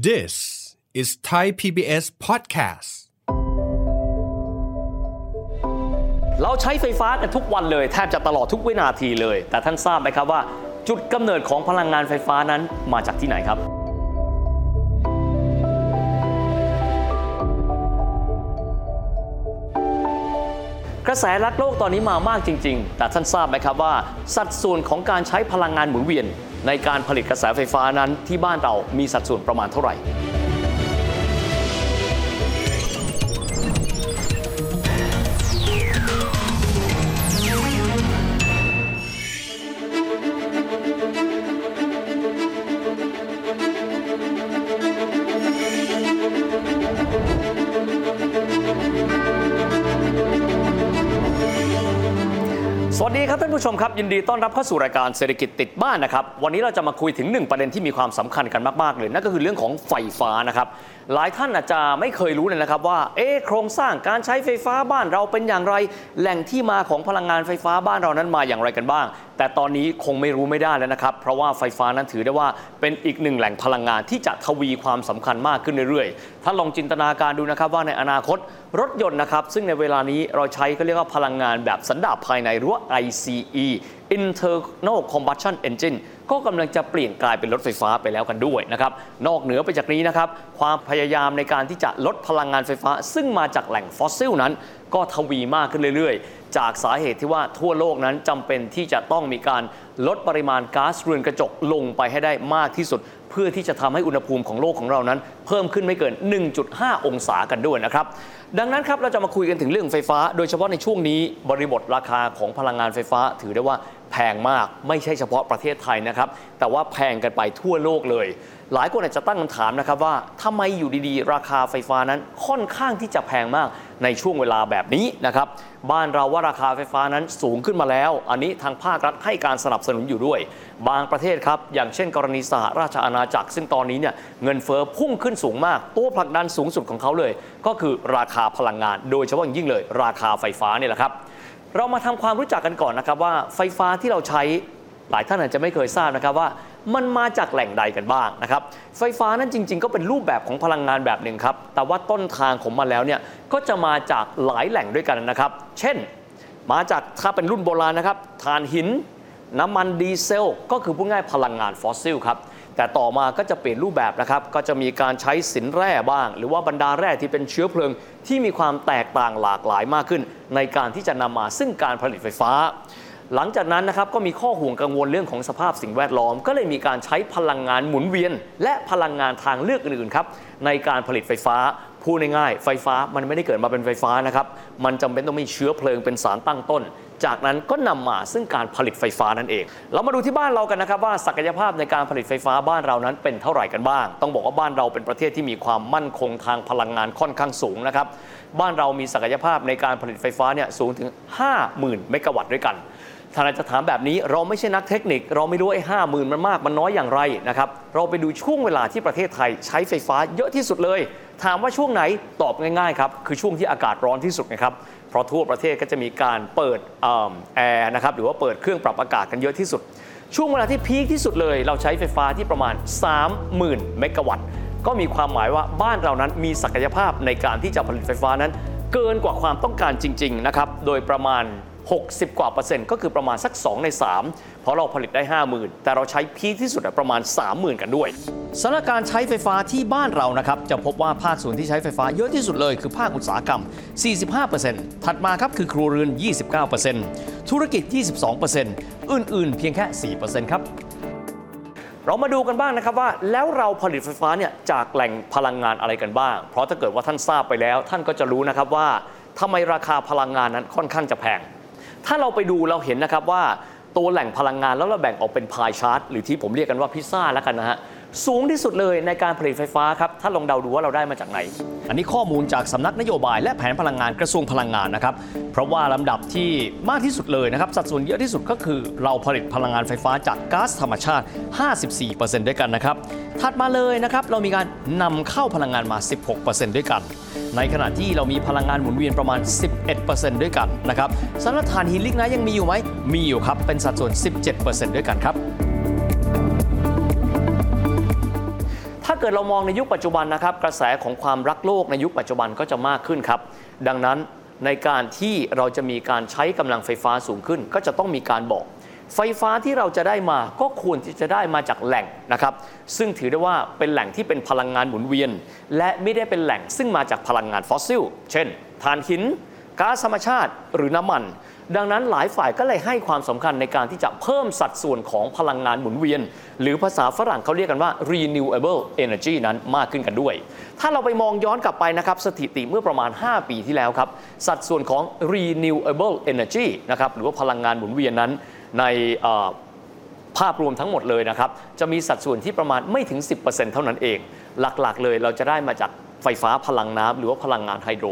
This is Thai PBS podcast. เราใช้ไฟฟ้ากันทุกวันเลยแทบจะตลอดทุกวินาทีเลย แต่ท่านทราบไหมครับว่า จุดกำเนิดของพลังงานไฟฟ้านั้นมาจากที่ไหนครับ กระแสรักโลกตอนนี้มามากจริง ๆ แต่ท่านทราบไหมครับว่า สัดส่วนของการใช้พลังงานหมุนเวียน ในการผลิตกระแสไฟฟ้านั้นที่บ้านเรามีสัดส่วนประมาณเท่าไหร่ ผู้ชมครับยินดีต้อนรับเข้าสู่รายการเศรษฐกิจติดบ้านนะครับวันนี้เราจะมาคุยถึงหนึ่งประเด็นที่มีความสำคัญกันมากๆเลยนั่นก็คือเรื่องของไฟฟ้านะครับหลายท่านอาจจะไม่เคยรู้เลยนะครับว่าเอ๊โครงสร้างการใช้ไฟฟ้าบ้านเราเป็นอย่างไร แหล่งที่มาของพลังงานไฟฟ้าบ้านเรานั้นมาอย่างไรกันบ้าง แต่ตอนนี้คงไม่รู้ไม่ได้แล้วนะครับ เพราะว่าไฟฟ้านั้นถือได้ว่าเป็นอีกหนึ่งแหล่งพลังงานที่จะทวีความสำคัญมากขึ้นเรื่อยๆท่าลองจินตนาการดูนะครับว่าในอนาคตรถยนต์นะครับ ซึ่งในเวลานี้เราใช้ก็เรียกว่าพลังงานแบบสันดาปภายในหรือว่า ICE Internal Combustion Engine ก็กำลังจะเปลี่ยนกลายเป็นรถไฟฟ้าไปแล้วกันด้วยนะครับ นอกเหนือไปจากนี้นะครับ ความพยายามในการที่จะลดพลังงานไฟฟ้า ซึ่งมาจากแหล่งฟอสซิลนั้น ก็ทวีมากขึ้นเรื่อยๆ จากสาเหตุที่ว่าทั่วโลกนั้นจำเป็นที่จะต้องมีการลดปริมาณก๊าซเรือนกระจกลงไปให้ได้มากที่สุด เพื่อที่จะทำให้อุณหภูมิของโลกของเรานั้น เพิ่มขึ้นไม่เกิน 1.5 องศากันด้วยนะครับ ดังนั้นครับเราจะมาคุยกันถึงเรื่องไฟฟ้า โดยเฉพาะในช่วงนี้บริบทราคาของพลังงานไฟฟ้า ถือได้ว่าแพงมากไม่ใช่เฉพาะประเทศไทยนะครับ แต่ว่าแพงกันไปทั่วโลกเลย หลายคนอาจจะตั้งคำถามนะครับว่าทำไมอยู่ดีๆ ราคาไฟฟ้านั้นค่อนข้างที่จะแพงมากในช่วงเวลาแบบนี้นะครับ บ้านเราว่าราคาไฟฟ้านั้นสูงขึ้นมาแล้ว อันนี้ทางภาครัฐให้การสนับสนุนอยู่ด้วย บางประเทศครับ อย่างเช่นกรณีสหราชอาณาจักร ซึ่งตอนนี้เนี่ยเงินเฟ้อพุ่งขึ้นสูงมาก ตัวผลักดันสูงสุดของเขาเลย ก็คือราคาพลังงาน โดยเฉพาะอย่างยิ่งเลย ราคาไฟฟ้าเนี่ยแหละครับ เรามาทำความรู้จักกันก่อนนะครับว่าไฟฟ้าที่เราใช้หลายท่านอาจจะไม่เคยทราบนะครับว่า มันมาจากแหล่งใดกันบ้างนะครับ ไฟฟ้านั้นจริง ๆ ก็เป็นรูปแบบของพลังงานแบบหนึ่งครับ แต่ว่าต้นทางของมันแล้วเนี่ยก็จะมาจากหลายแหล่งด้วยกันนะครับ เช่น มาจากถ้าเป็นรุ่นโบราณนะครับถ่านหิน น้ำมันดีเซล ก็คือพูดง่ายพลังงานฟอสซิลครับแต่ต่อมาก็จะเปลี่ยนรูปแบบนะครับ ก็จะมีการใช้สินแร่บ้าง หรือว่าบรรดาแร่ที่เป็นเชื้อเพลิง ที่มีความแตกต่างหลากหลายมากขึ้น ในการที่จะนำมาซึ่งการผลิตไฟฟ้า หลังจากนั้นนะครับก็มีข้อห่วงกังวลเรื่องของสภาพสิ่งแวดล้อม ก็เลยมีการใช้พลังงานหมุนเวียน และพลังงานทางเลือกอื่นๆครับในการผลิตไฟฟ้าพูดง่ายๆไฟฟ้ามันไม่ได้เกิดมาเป็นไฟฟ้านะครับ มันจำเป็นต้องมีเชื้อเพลิงเป็นสารตั้งต้น จากนั้นก็นำมาซึ่งการผลิตไฟฟ้านั่นเอง เรามาดูที่บ้านเรากันนะครับว่าศักยภาพในการผลิตไฟฟ้าบ้านเรานั้นเป็นเท่าไหร่กันบ้าง ต้องบอกว่าบ้านเราเป็นประเทศที่มีความมั่นคงทางพลังงานค่อนข้างสูงนะครับ บ้านเรามีศักยภาพในการผลิตไฟฟ้าเนี่ยสูงถึง 50,000 เมกะวัตต์ด้วยกัน ถ้าเราจะถามแบบนี้เราไม่ใช่นักเทคนิค เราไม่รู้ไอ้ห้าหมื่นมันมากมันน้อยอย่างไรนะครับเราไปดูช่วงเวลาที่ประเทศไทยใช้ไฟฟ้าเยอะที่สุดเลย ถามว่าช่วงไหนตอบง่ายๆครับคือช่วงที่อากาศร้อนที่สุดนะครับเพราะทั่วประเทศก็จะมีการเปิดแอร์นะครับหรือว่าเปิดเครื่องปรับอากาศกันเยอะที่สุด ช่วงเวลาที่พีคที่สุดเลย เราใช้ไฟฟ้าที่ประมาณ 30,000 เมกะวัตต์ ก็มีความหมายว่าบ้านเรานั้นมีศักยภาพในการที่จะผลิตไฟฟ้านั้น เกินกว่าความต้องการจริงๆนะครับโดยประมาณ 60 กว่าเปอร์เซ็นต์ก็คือประมาณสัก 2 ใน 3 เพราะเราผลิตได้ 50,000 แต่เราใช้พีคที่สุดประมาณ 30,000 กันด้วยสถานการณ์ใช้ไฟฟ้าที่บ้านเรานะครับ จะพบว่าภาคส่วนที่ใช้ไฟฟ้าเยอะที่สุดเลยคือภาคอุตสาหกรรม 45%ถัดมาครับคือครัวเรือน 29%ธุรกิจ 22%อื่นๆ เพียงแค่ 4%ครับเรามาดูกันบ้างนะครับว่าแล้วเราผลิตไฟฟ้าเนี่ยจากแหล่งพลังงานอะไรกันบ้าง เพราะถ้าเกิดว่าท่านทราบไปแล้ว ท่านก็จะรู้นะครับว่าทำไมราคาพลังงานนั้นค่อนข้างจะแพง ถ้าเราไปดูเราเห็นนะครับว่าตัวแหล่งพลังงานแล้วเราแบ่งออกเป็นพายชาร์ตหรือที่ผมเรียกกันว่าพิซซ่าแล้วกันนะฮะ สูงที่สุดเลยในการผลิตไฟฟ้าครับ ถ้าลองเดาดูว่าเราได้มาจากไหน อันนี้ข้อมูลจากสำนักนโยบายและแผนพลังงานกระทรวงพลังงานนะครับ เพราะว่าลำดับที่มากที่สุดเลยนะครับ สัดส่วนเยอะที่สุดก็คือ เราผลิตพลังงานไฟฟ้าจากก๊าซธรรมชาติ 54%ด้วยกันนะครับ ถัดมาเลยนะครับ เรามีการนำเข้าพลังงานมา 16%ด้วยกัน ในขณะที่เรามีพลังงานหมุนเวียนประมาณ 11%ด้วยกันนะครับสำหรับถ่านหินลิกนท์ยังมีอยู่ไหมมีอยู่ครับเป็นสัดส่วน 17%ด้วยกันครับ เกิดเรามองในยุคปัจจุบันนะครับกระแสของความรักโลกในยุคปัจจุบันก็จะมากขึ้นครับ ดังนั้นในการที่เราจะมีการใช้กำลังไฟฟ้าสูงขึ้น ก็จะต้องมีการบอก ไฟฟ้าที่เราจะได้มาก็ควรที่จะได้มาจากแหล่งนะครับ ซึ่งถือได้ว่าเป็นแหล่งที่เป็นพลังงานหมุนเวียน และไม่ได้เป็นแหล่งซึ่งมาจากพลังงานฟอสซิล เช่นถ่านหินก๊าซธรรมชาติหรือน้ำมัน ดังนั้นหลายฝ่ายก็เลยให้ความสำคัญในการที่จะเพิ่มสัดส่วนของพลังงานหมุนเวียน หรือภาษาฝรั่งเขาเรียกกันว่า renewable energy นั้นมากขึ้นกันด้วย ถ้าเราไปมองย้อนกลับไปนะครับสถิติเมื่อประมาณ 5 ปีที่แล้วครับ สัดส่วนของ renewable energy นะครับหรือว่าพลังงานหมุนเวียนนั้นในภาพรวมทั้งหมดเลยนะครับ จะมีสัดส่วนที่ประมาณไม่ถึง 10%เท่านั้นเอง หลักๆเลยเราจะได้มาจากไฟฟ้าพลังน้ำหรือว่าพลังงานไฮโดร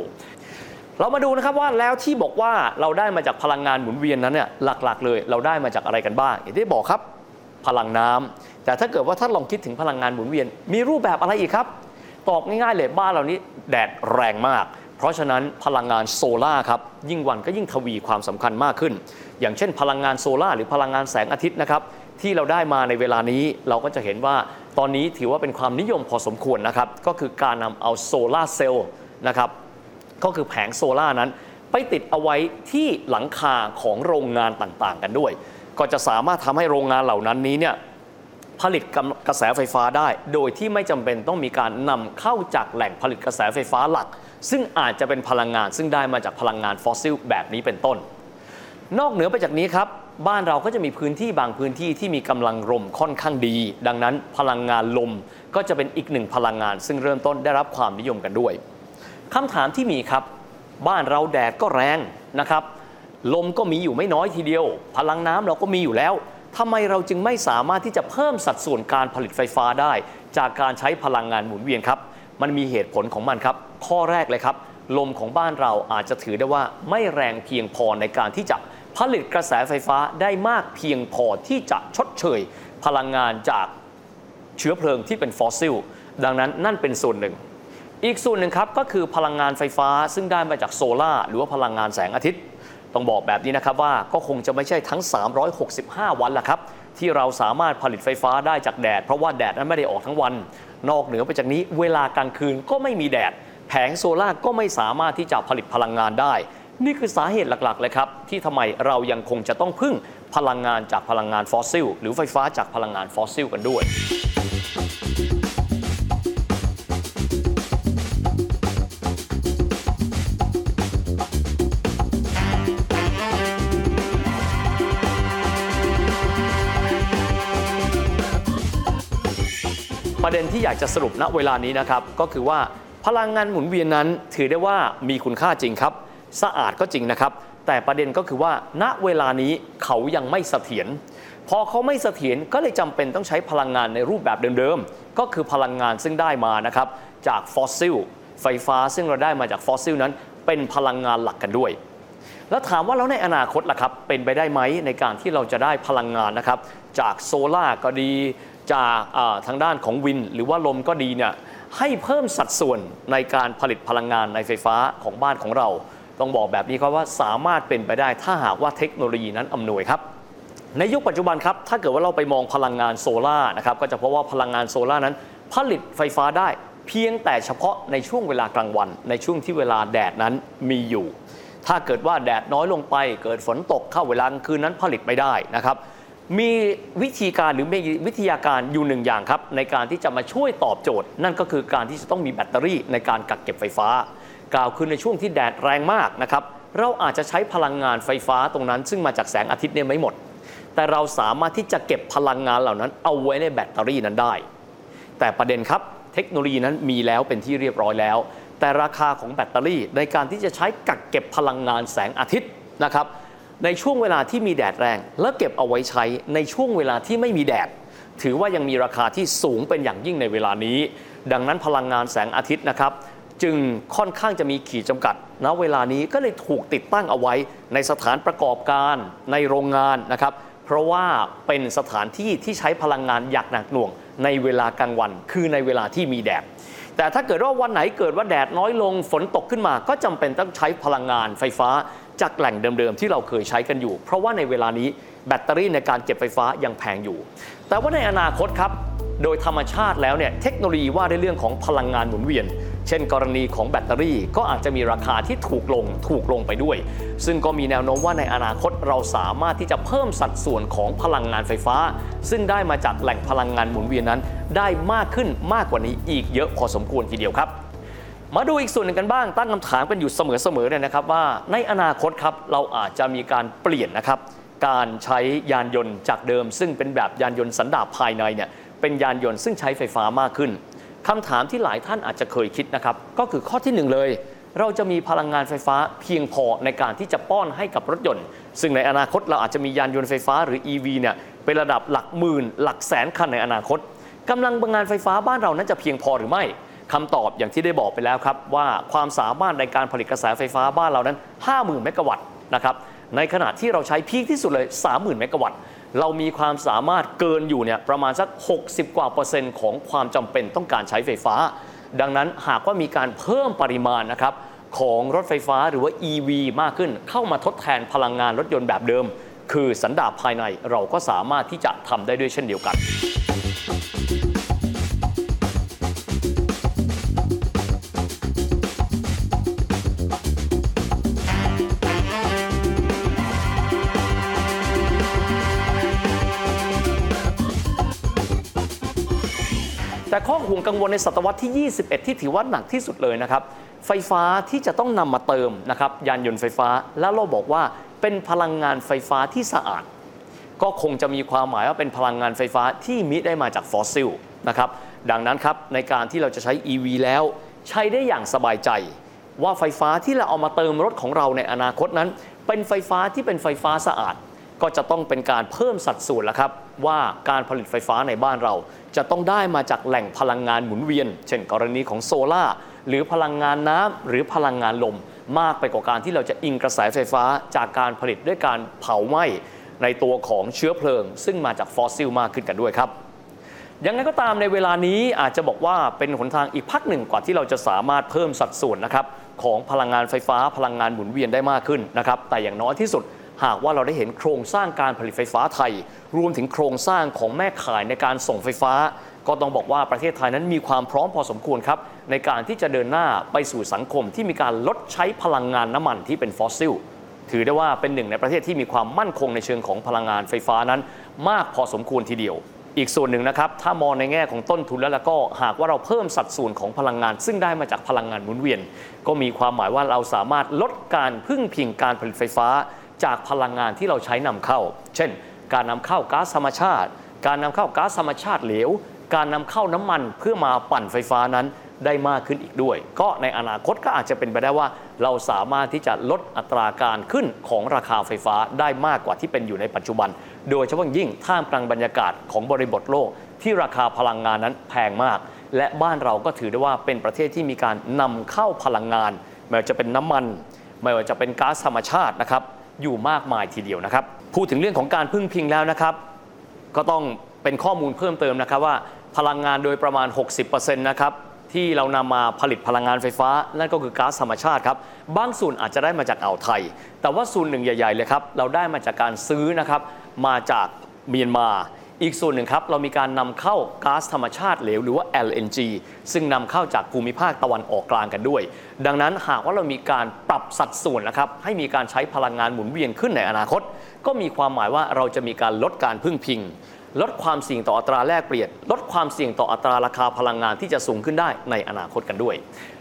เรามาดูนะครับว่าแล้วที่บอกว่าเราได้มาจากพลังงานหมุนเวียนนั้นเนี่ยหลักๆเลย เราได้มาจากอะไรกันบ้างอย่างที่บอกครับพลังน้ำแต่ถ้าเกิดว่าท่านลองคิดถึงพลังงานหมุนเวียน มีรูปแบบอะไรอีกครับ ตอบง่ายๆเลยบ้านเรานี้แดดแรงมาก เพราะฉะนั้นพลังงานโซล่าครับยิ่งวันก็ยิ่งทวีความสำคัญมากขึ้น อย่างเช่น พลังงานโซล่าหรือพลังงานแสงอาทิตย์นะครับที่เราได้มาในเวลานี้เราก็จะเห็นว่าตอนนี้ถือว่าเป็นความนิยมพอสมควรนะครับก็คือการนำเอาโซลาเซลล์นะครับ ก็คือแผงโซล่านั้น ไปติดเอาไว้ที่หลังคาของโรงงานต่างๆ กันด้วย ก็จะสามารถทำให้โรงงานเหล่านั้นนี้เนี่ยผลิตกำกระแสไฟฟ้าได้ โดยที่ไม่จำเป็นต้องมีการนำเข้าจากแหล่งผลิตกระแสไฟฟ้าหลัก ซึ่งอาจจะเป็นพลังงาน ซึ่งได้มาจากพลังงานฟอสซิลแบบนี้เป็นต้น นอกเหนือไปจากนี้ครับบ้านเราก็จะมีพื้นที่บางพื้นที่ที่มีกำลังลมค่อนข้างดี ดังนั้นพลังงานลมก็จะเป็นอีกหนึ่งพลังงาน ซึ่งเริ่มต้นได้รับความนิยมกันด้วย คำถามที่มีครับ บ้านเราแดดก็แรงนะครับ ลมก็มีอยู่ไม่น้อยทีเดียว พลังน้ำเราก็มีอยู่แล้วทำไมเราจึงไม่สามารถที่จะเพิ่มสัดส่วนการผลิตไฟฟ้าได้ จากการใช้พลังงานหมุนเวียนครับ มันมีเหตุผลของมันครับ ข้อแรกเลยครับ ลมของบ้านเราอาจจะถือได้ว่าไม่แรงเพียงพอในการที่จะผลิตกระแสไฟฟ้าได้มากเพียงพอที่จะชดเชย พลังงานจากเชื้อเพลิงที่เป็นฟอสซิล ดังนั้นนั่นเป็นส่วนหนึ่ง อีกส่วนหนึ่งครับก็คือพลังงานไฟฟ้าซึ่งได้มาจากโซลา่าหรือว่าพลังงานแสงอาทิตย์ ต้องบอกแบบนี้นะครับว่าก็คงจะไม่ใช่ทั้ง 365 วันละครับ ที่เราสามารถผลิตไฟฟ้าได้จากแดด เพราะว่าแดดนั้นไม่ได้ออกทั้งวัน นอกเหนือไปจากนี้เวลากลางคืนก็ไม่มีแดด แผงโซล่าก็ไม่สามารถที่จะผลิตพลังงานได้ นี่คือสาเหตุหลักๆเลยครับที่ทำไมเรายังคงจะต้องพึ่งพลังงานจากพลังงานฟอสซิลหรือไฟฟ้าจากพลังงานฟอสซิลกันด้วย ประเด็นที่อยากจะสรุปณเวลานี้นะครับก็คือว่าพลังงานหมุนเวียนนั้นถือได้ว่ามีคุณค่าจริงครับ สะอาดก็จริงนะครับ แต่ประเด็นก็คือว่า ณเวลานี้เขายังไม่เสถียรพอเขาไม่เสถียรก็เลยจำเป็นต้องใช้พลังงานในรูปแบบเดิมๆ ก็คือพลังงานซึ่งได้มานะครับจากฟอสซิลไฟฟ้าซึ่งเราได้มาจากฟอสซิลนั้น เป็นพลังงานหลักกันด้วย แล้วถามว่าแล้วในอนาคตล่ะครับเป็นไปได้ไหมในการที่เราจะได้พลังงานนะครับ จากโซลา่าก็ดีจากาทางด้านของวิน หรือว่าลมก็ดีเนี่ยให้เพิ่มสัดส่วนในการผลิตพลังงานในไฟฟ้าของบ้านของเรา ต้องบอกแบบนี้ครับว่าสามารถเป็นไปได้ถ้าหากว่าเทคโนโลยีนั้นอำนวยครับในยุคปัจจุบันครับ ถ้าเกิดว่าเราไปมองพลังงานโซลา่านะครับ ก็จะพบว่าพลังงานโซลา่านั้น ผลิตไฟฟ้าได้ เพียงแต่เฉพาะในช่วงเวลากลางวัน ในช่วงที่เวลาแดดนั้นมีอยู่ ถ้าเกิดว่าแดดน้อยลงไป เกิดฝนตกเข้าเวลากลางคืนนั้นผลิตไม่ได้นะครับ มีวิธีการหรือมีวิทยาการอยู่หนึ่งอย่างครับ ในการที่จะมาช่วยตอบโจทย์ นั่นก็คือการที่จะต้องมีแบตเตอรี่ในการกักเก็บไฟฟ้า กล่าวคือในช่วงที่แดดแรงมากนะครับเราอาจจะใช้พลังงานไฟฟ้าตรงนั้น ซึ่งมาจากแสงอาทิตย์เนี่ยไม่หมด แต่เราสามารถที่จะเก็บพลังงานเหล่านั้นเอาไว้ในแบตเตอรี่นั้นได้ แต่ประเด็นครับเทคโนโลยีนั้นมีแล้วเป็นที่เรียบร้อยแล้ว แต่ราคาของแบตเตอรี่ในการที่จะใช้กักเก็บพลังงานแสงอาทิตย์นะครับในช่วงเวลาที่มีแดดแรง และเก็บเอาไว้ใช้ในช่วงเวลาที่ไม่มีแดด ถือว่ายังมีราคาที่สูงเป็นอย่างยิ่งในเวลานี้ ดังนั้นพลังงานแสงอาทิตย์นะครับ จึงค่อนข้างจะมีขีดจำกัดณเวลานี้ก็เลยถูกติดตั้งเอาไว้ในสถานประกอบการในโรงงานนะครับ เพราะว่าเป็นสถานที่ที่ใช้พลังงานอย่างหนักหน่วง ในเวลากลางวัน คือในเวลาที่มีแดด แต่ถ้าเกิดว่าวันไหนเกิดว่าแดดน้อยลงฝนตกขึ้นมาก็จำเป็นต้องใช้พลังงานไฟฟ้าจากแหล่งเดิมๆที่เราเคยใช้กันอยู่ เพราะว่าในเวลานี้แบตเตอรี่ในการเก็บไฟฟ้ายังแพงอยู่ แต่ว่าในอนาคตครับ โดยธรรมชาติแล้วเนี่ยเทคโนโลยีว่าในเรื่องของพลังงานหมุนเวียน เช่นกรณีของแบตเตอรี่ก็อาจจะมีราคาที่ถูกลงถูกลงไปด้วย ซึ่งก็มีแนวโน้มว่าในอนาคตเราสามารถที่จะเพิ่มสัดส่วนของพลังงานไฟฟ้า ซึ่งได้มาจากแหล่งพลังงานหมุนเวียนนั้น ได้มากขึ้นมากกว่านี้อีกเยอะพอสมควรทีเดียวครับมาดูอีกส่วนหนึ่งกันบ้างตั้งคำถามกันอยู่เสมอๆเลยนะครับว่าในอนาคตครับเราอาจจะมีการเปลี่ยนนะครับ การใช้ยานยนต์จากเดิม ซึ่งเป็นแบบยานยนต์สันดาปภายในเนี่ยเป็นยานยนต์ซึ่งใช้ไฟฟ้ามากขึ้น คำถามที่หลายท่านอาจจะเคยคิดนะครับ ก็คือข้อที่หนึ่งเลย เราจะมีพลังงานไฟฟ้าเพียงพอในการที่จะป้อนให้กับรถยนต์ ซึ่งในอนาคตเราอาจจะมียานยนต์ไฟฟ้าหรือ EV เนี่ยเป็นระดับหลักหมื่น หลักแสนคันในอนาคตกำลังพลังงานไฟฟ้าบ้านเรานั้นจะเพียงพอหรือไม่คำตอบอย่างที่ได้บอกไปแล้วครับ ว่าความสามารถในการผลิตกระแสไฟฟ้าบ้านเรานั้น 50,000 เมกะวัตต์นะครับในขณะที่เราใช้พีคที่สุดเลย 30,000 เมกะวัตต์ เรามีความสามารถเกินอยู่เนี่ยประมาณสัก 60 กว่าเปอร์เซ็นต์ของความจำเป็นต้องการใช้ไฟฟ้า ดังนั้นหากว่ามีการเพิ่มปริมาณนะครับของรถไฟฟ้าหรือว่า EV มากขึ้น เข้ามาทดแทนพลังงานรถยนต์แบบเดิม คือสันดาปภายในเราก็สามารถที่จะทำได้ด้วยเช่นเดียวกัน ห่วงกังวลในศตวรรษที่ 21 ที่ถือว่าหนักที่สุดเลยนะครับ ไฟฟ้าที่จะต้องนำมาเติมนะครับยานยนต์ไฟฟ้า แล้วเราบอกว่าเป็นพลังงานไฟฟ้าที่สะอาด ก็คงจะมีความหมายว่าเป็นพลังงานไฟฟ้าที่มิได้มาจากฟอสซิลนะครับดังนั้นครับในการที่เราจะใช้ EV แล้ว ใช้ได้อย่างสบายใจ ว่าไฟฟ้าที่เราเอามาเติมรถของเราในอนาคตนั้น เป็นไฟฟ้าที่เป็นไฟฟ้าสะอาด ก็จะต้องเป็นการเพิ่มสัดส่วนแล้วครับ ว่าการผลิตไฟฟ้าในบ้านเรา จะต้องได้มาจากแหล่งพลังงานหมุนเวียน เช่น กรณีของโซลา่าหรือพลังงานน้ำหรือพลังงานลม มากไปกว่าการที่เราจะอิงกระแสไฟฟ้าจากการผลิตด้วยการเผาไหม้ในตัวของเชื้อเพลิง ซึ่งมาจากฟอสซิลมากขึ้นกันด้วยครับยังไงก็ตามในเวลานี้อาจจะบอกว่าเป็นหนทางอีกพักหนึ่งกว่าที่เราจะสามารถเพิ่มสัดส่วนนะครับของพลังงานไฟฟ้าพลังงานหมุนเวียนได้มากขึ้นนะครับแต่อย่างน้อยที่สุด หากว่าเราได้เห็นโครงสร้างการผลิตไฟฟ้าไทย รวมถึงโครงสร้างของแม่ข่ายในการส่งไฟฟ้า ก็ต้องบอกว่าประเทศไทยนั้นมีความพร้อมพอสมควรครับ ในการที่จะเดินหน้าไปสู่สังคมที่มีการลดใช้พลังงานน้ำมันที่เป็นฟอสซิลถือได้ว่าเป็นหนึ่งในประเทศที่มีความมั่นคงในเชิงของพลังงานไฟฟ้านั้น มากพอสมควรทีเดียว อีกส่วนหนึ่งนะครับถ้ามองในแง่ของต้นทุนแล้วแล้วก็หากว่าเราเพิ่มสัดส่วนของพลังงาน ซึ่งได้มาจากพลังงานหมุนเวียน ก็มีความหมายว่าเราสามารถลดการพึ่งพิงการผลิตไฟฟ้า จากพลังงานที่เราใช้นำเข้า เช่น การนำเข้าก๊าซธรรมชาติ การนำเข้าก๊าซธรรมชาติเหลว การนำเข้าน้ำมันเพื่อมาปั่นไฟฟ้านั้นได้มากขึ้นอีกด้วย ก็ในอนาคตก็อาจจะเป็นไปได้ว่า เราสามารถที่จะลดอัตราการขึ้นของราคาไฟฟ้าได้มากกว่าที่เป็นอยู่ในปัจจุบัน โดยเฉพาะยิ่งท่ามกลางบรรยากาศของบริบทโลก ที่ราคาพลังงานนั้นแพงมาก และบ้านเราก็ถือได้ว่าเป็นประเทศที่มีการนำเข้าพลังงาน ไม่ว่าจะเป็นน้ำมัน ไม่ว่าจะเป็นก๊าซธรรมชาตินะครับ อยู่มากมายทีเดียวนะครับ พูดถึงเรื่องของการพึ่งพิงแล้วนะครับ ก็ต้องเป็นข้อมูลเพิ่มเติมนะครับว่าพลังงานโดยประมาณ 60%นะครับที่เรานำมาผลิตพลังงานไฟฟ้า นั่นก็คือก๊าซธรรมชาติครับบางส่วนอาจจะได้มาจากอ่าวไทย แต่ว่าส่วนหนึ่งใหญ่ ๆ เลยครับ เราได้มาจากการซื้อนะครับมาจากเมียนมา อีกส่วนหนึ่งครับ เรามีการนำเข้าก๊าซธรรมชาติเหลวหรือว่า LNG ซึ่งนำเข้าจากภูมิภาคตะวันออกกลางกันด้วย ดังนั้นหากว่าเรามีการปรับสัดส่วนนะครับให้มีการใช้พลังงานหมุนเวียนขึ้นในอนาคต ก็มีความหมายว่าเราจะมีการลดการพึ่งพิง ลดความเสี่ยงต่ออัตราแลกเปลี่ยน ลดความเสี่ยงต่ออัตราราคาพลังงานที่จะสูงขึ้นได้ในอนาคตกันด้วย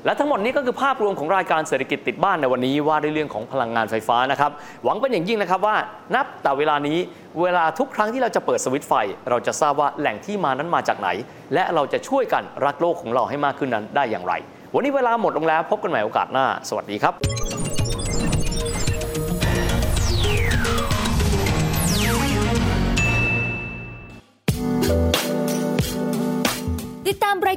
และทั้งหมดนี้ก็คือภาพรวมของรายการเศรษฐกิจติดบ้านในวันนี้ว่าด้วยเรื่องของพลังงานไฟฟ้านะครับหวังเป็นอย่างยิ่งนะครับว่านับแต่เวลานี้เวลาทุกครั้งที่เราจะเปิดสวิตไฟ เราจะทราบว่าแหล่งที่มานั้นมาจากไหน และเราจะช่วยกันรักโลกของเราให้มากขึ้นนั้นได้อย่างไร วันนี้เวลาหมดลงแล้วพบกันใหม่โอกาสหน้า สวัสดีครับ